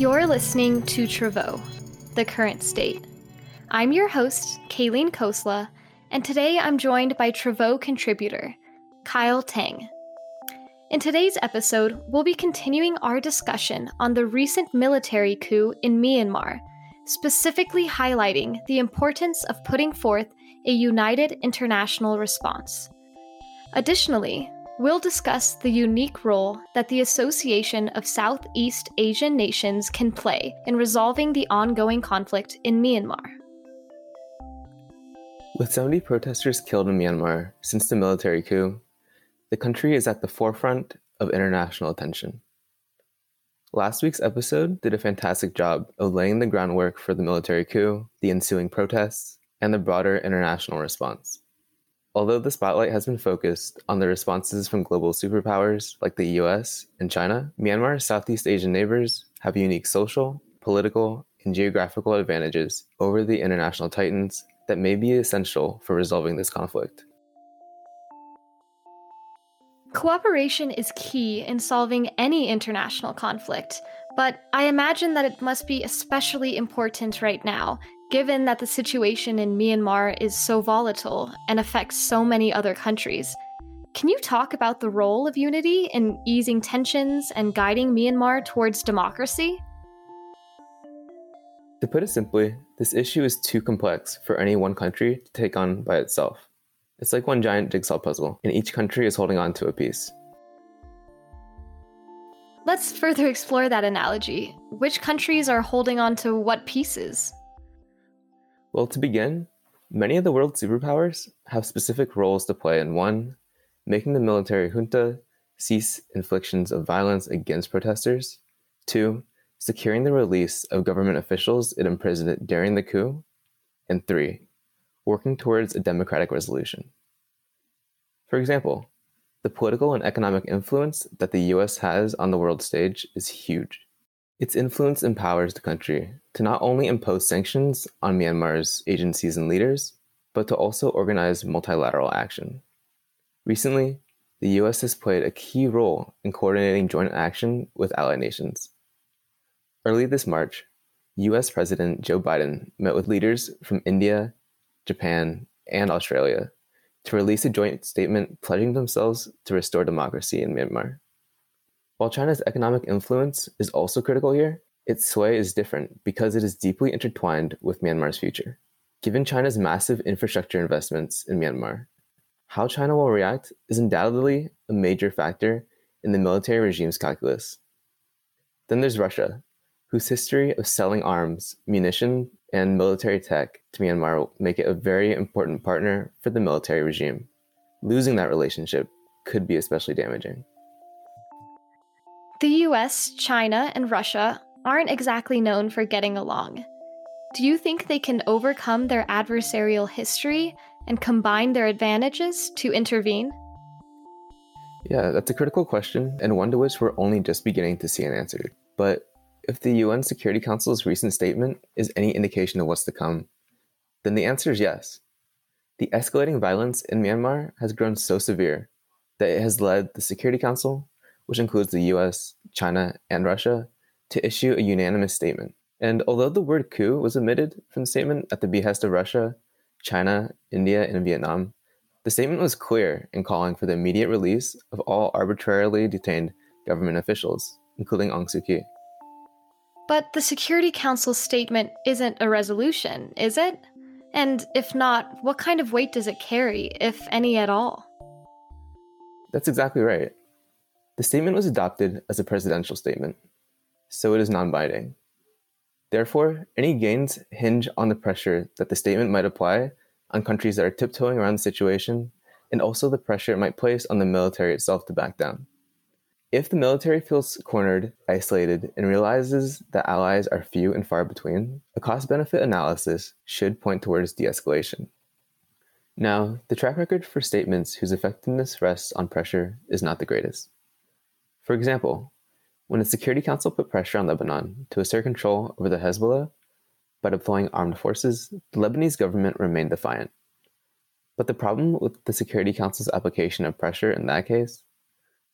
You're listening to Travaux, The Current State. I'm your host, Kayleen Khosla, and today I'm joined by Travaux contributor, Kyle Tang. In today's episode, we'll be continuing our discussion on the recent military coup in Myanmar, specifically highlighting the importance of putting forth a united international response. Additionally, we'll discuss the unique role that the Association of Southeast Asian Nations can play in resolving the ongoing conflict in Myanmar. With 70 protesters killed in Myanmar since the military coup, the country is at the forefront of international attention. Last week's episode did a fantastic job of laying the groundwork for the military coup, the ensuing protests, and the broader international response. Although the spotlight has been focused on the responses from global superpowers like the US and China, Myanmar's Southeast Asian neighbors have unique social, political, and geographical advantages over the international titans that may be essential for resolving this conflict. Cooperation is key in solving any international conflict, but I imagine that it must be especially important right now, given that the situation in Myanmar is so volatile and affects so many other countries. Can you talk about the role of unity in easing tensions and guiding Myanmar towards democracy? To put it simply, this issue is too complex for any one country to take on by itself. It's like one giant jigsaw puzzle, and each country is holding on to a piece. Let's further explore that analogy. Which countries are holding on to what pieces? Well, to begin, many of the world's superpowers have specific roles to play in one, making the military junta cease inflictions of violence against protesters, two, securing the release of government officials it imprisoned during the coup, and three, working towards a democratic resolution. For example, the political and economic influence that the US has on the world stage is huge. Its influence empowers the country to not only impose sanctions on Myanmar's agencies and leaders, but to also organize multilateral action. Recently, the US has played a key role in coordinating joint action with allied nations. Early this March, US President Joe Biden met with leaders from India, Japan, and Australia to release a joint statement pledging themselves to restore democracy in Myanmar. While China's economic influence is also critical here, its sway is different because it is deeply intertwined with Myanmar's future. Given China's massive infrastructure investments in Myanmar, how China will react is undoubtedly a major factor in the military regime's calculus. Then there's Russia, whose history of selling arms, munition, and military tech to Myanmar will make it a very important partner for the military regime. Losing that relationship could be especially damaging. The US, China, and Russia aren't exactly known for getting along. Do you think they can overcome their adversarial history and combine their advantages to intervene? Yeah, that's a critical question, and one to which we're only just beginning to see an answer. But if the UN Security Council's recent statement is any indication of what's to come, then the answer is yes. The escalating violence in Myanmar has grown so severe that it has led the Security Council, which includes the US, China, and Russia, to issue a unanimous statement. And although the word coup was omitted from the statement at the behest of Russia, China, India, and Vietnam, the statement was clear in calling for the immediate release of all arbitrarily detained government officials, including Aung Suu Kyi. But the Security Council's statement isn't a resolution, is it? And if not, what kind of weight does it carry, if any at all? That's exactly right. The statement was adopted as a presidential statement, so it is non binding. Therefore, any gains hinge on the pressure that the statement might apply on countries that are tiptoeing around the situation, and also the pressure it might place on the military itself to back down. If the military feels cornered, isolated, and realizes that allies are few and far between, a cost benefit analysis should point towards de escalation. Now, the track record for statements whose effectiveness rests on pressure is not the greatest. For example, when the Security Council put pressure on Lebanon to assert control over the Hezbollah by deploying armed forces, the Lebanese government remained defiant. But the problem with the Security Council's application of pressure in that case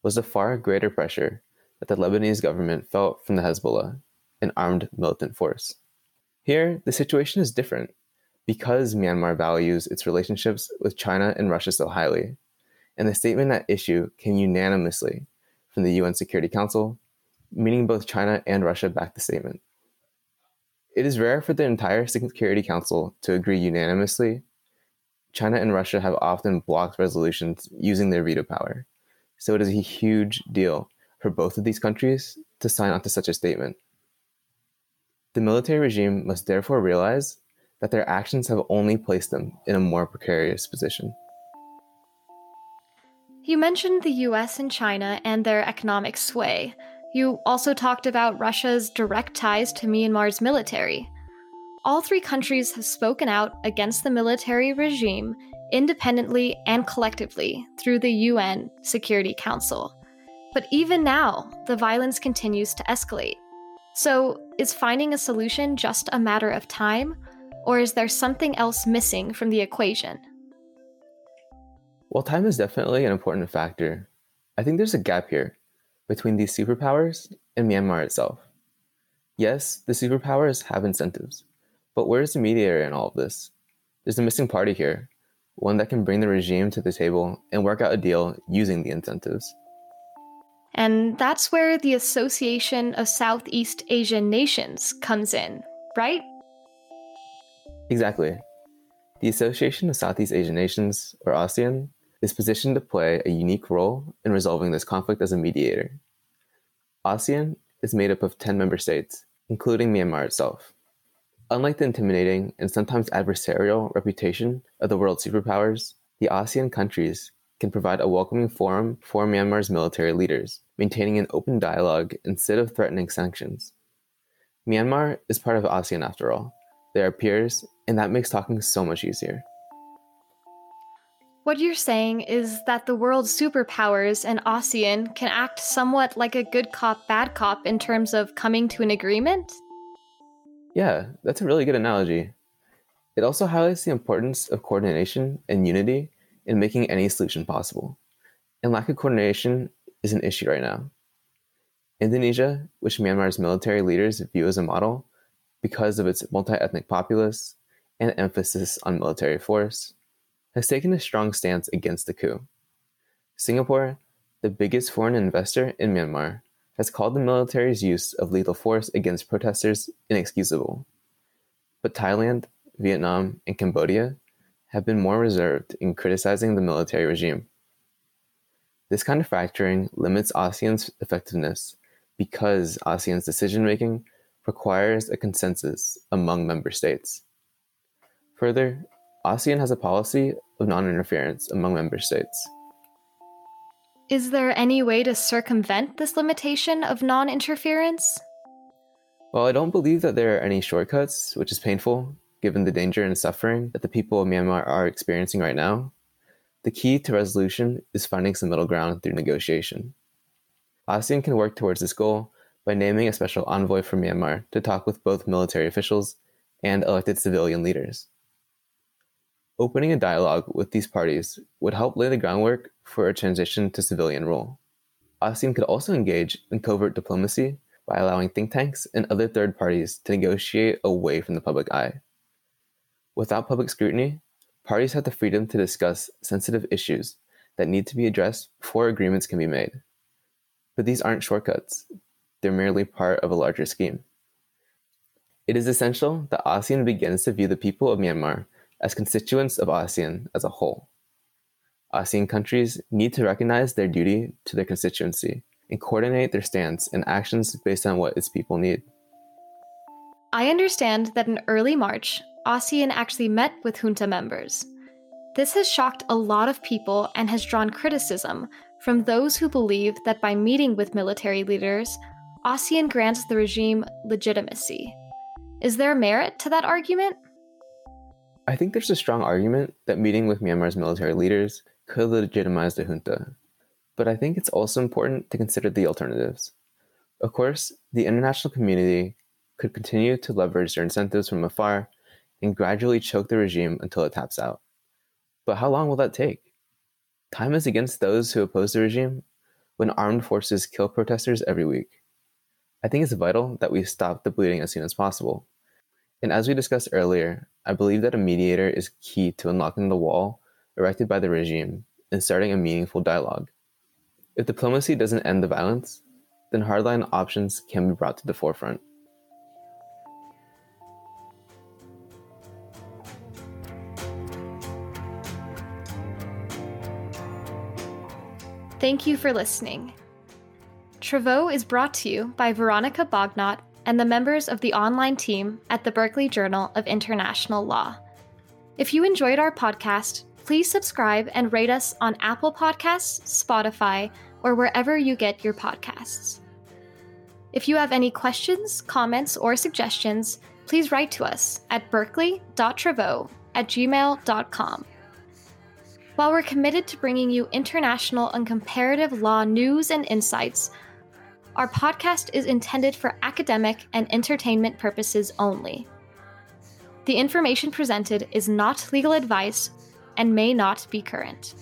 was the far greater pressure that the Lebanese government felt from the Hezbollah, an armed militant force. Here, the situation is different because Myanmar values its relationships with China and Russia so highly, and the statement at issue came unanimously from the UN Security Council, meaning both China and Russia backed the statement. It is rare for the entire Security Council to agree unanimously. China and Russia have often blocked resolutions using their veto power, so it is a huge deal for both of these countries to sign onto such a statement. The military regime must therefore realize that their actions have only placed them in a more precarious position. You mentioned the US and China and their economic sway. You also talked about Russia's direct ties to Myanmar's military. All three countries have spoken out against the military regime independently and collectively through the UN Security Council. But even now, the violence continues to escalate. So, is finding a solution just a matter of time, or is there something else missing from the equation? While time is definitely an important factor, I think there's a gap here between these superpowers and Myanmar itself. Yes, the superpowers have incentives, but where is the mediator in all of this? There's a missing party here, one that can bring the regime to the table and work out a deal using the incentives. And that's where the Association of Southeast Asian Nations comes in, right? Exactly. The Association of Southeast Asian Nations, or ASEAN, is positioned to play a unique role in resolving this conflict as a mediator. ASEAN is made up of 10 member states, including Myanmar itself. Unlike the intimidating and sometimes adversarial reputation of the world superpowers, the ASEAN countries can provide a welcoming forum for Myanmar's military leaders, maintaining an open dialogue instead of threatening sanctions. Myanmar is part of ASEAN after all. They are peers, and that makes talking so much easier. What you're saying is that the world's superpowers and ASEAN can act somewhat like a good cop, bad cop in terms of coming to an agreement? Yeah, that's a really good analogy. It also highlights the importance of coordination and unity in making any solution possible. And lack of coordination is an issue right now. Indonesia, which Myanmar's military leaders view as a model because of its multi ethnic populace and emphasis on military force, has taken a strong stance against the coup. Singapore, the biggest foreign investor in Myanmar, has called the military's use of lethal force against protesters inexcusable. But Thailand, Vietnam, and Cambodia have been more reserved in criticizing the military regime. This kind of fracturing limits ASEAN's effectiveness because ASEAN's decision making requires a consensus among member states. Further, ASEAN has a policy of non interference among member states. Is there any way to circumvent this limitation of non interference? Well, I don't believe that there are any shortcuts, which is painful given the danger and suffering that the people of Myanmar are experiencing right now. The key to resolution is finding some middle ground through negotiation. ASEAN can work towards this goal by naming a special envoy for Myanmar to talk with both military officials and elected civilian leaders. Opening a dialogue with these parties would help lay the groundwork for a transition to civilian rule. ASEAN could also engage in covert diplomacy by allowing think tanks and other third parties to negotiate away from the public eye. Without public scrutiny, parties have the freedom to discuss sensitive issues that need to be addressed before agreements can be made. But these aren't shortcuts, they're merely part of a larger scheme. It is essential that ASEAN begins to view the people of Myanmar as constituents of ASEAN as a whole. ASEAN countries need to recognize their duty to their constituency and coordinate their stance and actions based on what its people need. I understand that in early March, ASEAN actually met with junta members. This has shocked a lot of people and has drawn criticism from those who believe that by meeting with military leaders, ASEAN grants the regime legitimacy. Is there merit to that argument? I think there's a strong argument that meeting with Myanmar's military leaders could legitimize the junta, but I think it's also important to consider the alternatives. Of course, the international community could continue to leverage their incentives from afar and gradually choke the regime until it taps out. But how long will that take? Time is against those who oppose the regime when armed forces kill protesters every week. I think it's vital that we stop the bleeding as soon as possible. And as we discussed earlier, I believe that a mediator is key to unlocking the wall erected by the regime and starting a meaningful dialogue. If diplomacy doesn't end the violence, then hardline options can be brought to the forefront. Thank you for listening. Travaux is brought to you by Veronica Bognot and the members of the online team at the Berkeley Journal of International Law. If you enjoyed our podcast, please subscribe and rate us on Apple Podcasts, Spotify, or wherever you get your podcasts. If you have any questions, comments, or suggestions, please write to us at berkeley.travaux at gmail.com. While we're committed to bringing you international and comparative law news and insights, our podcast is intended for academic and entertainment purposes only. The information presented is not legal advice and may not be current.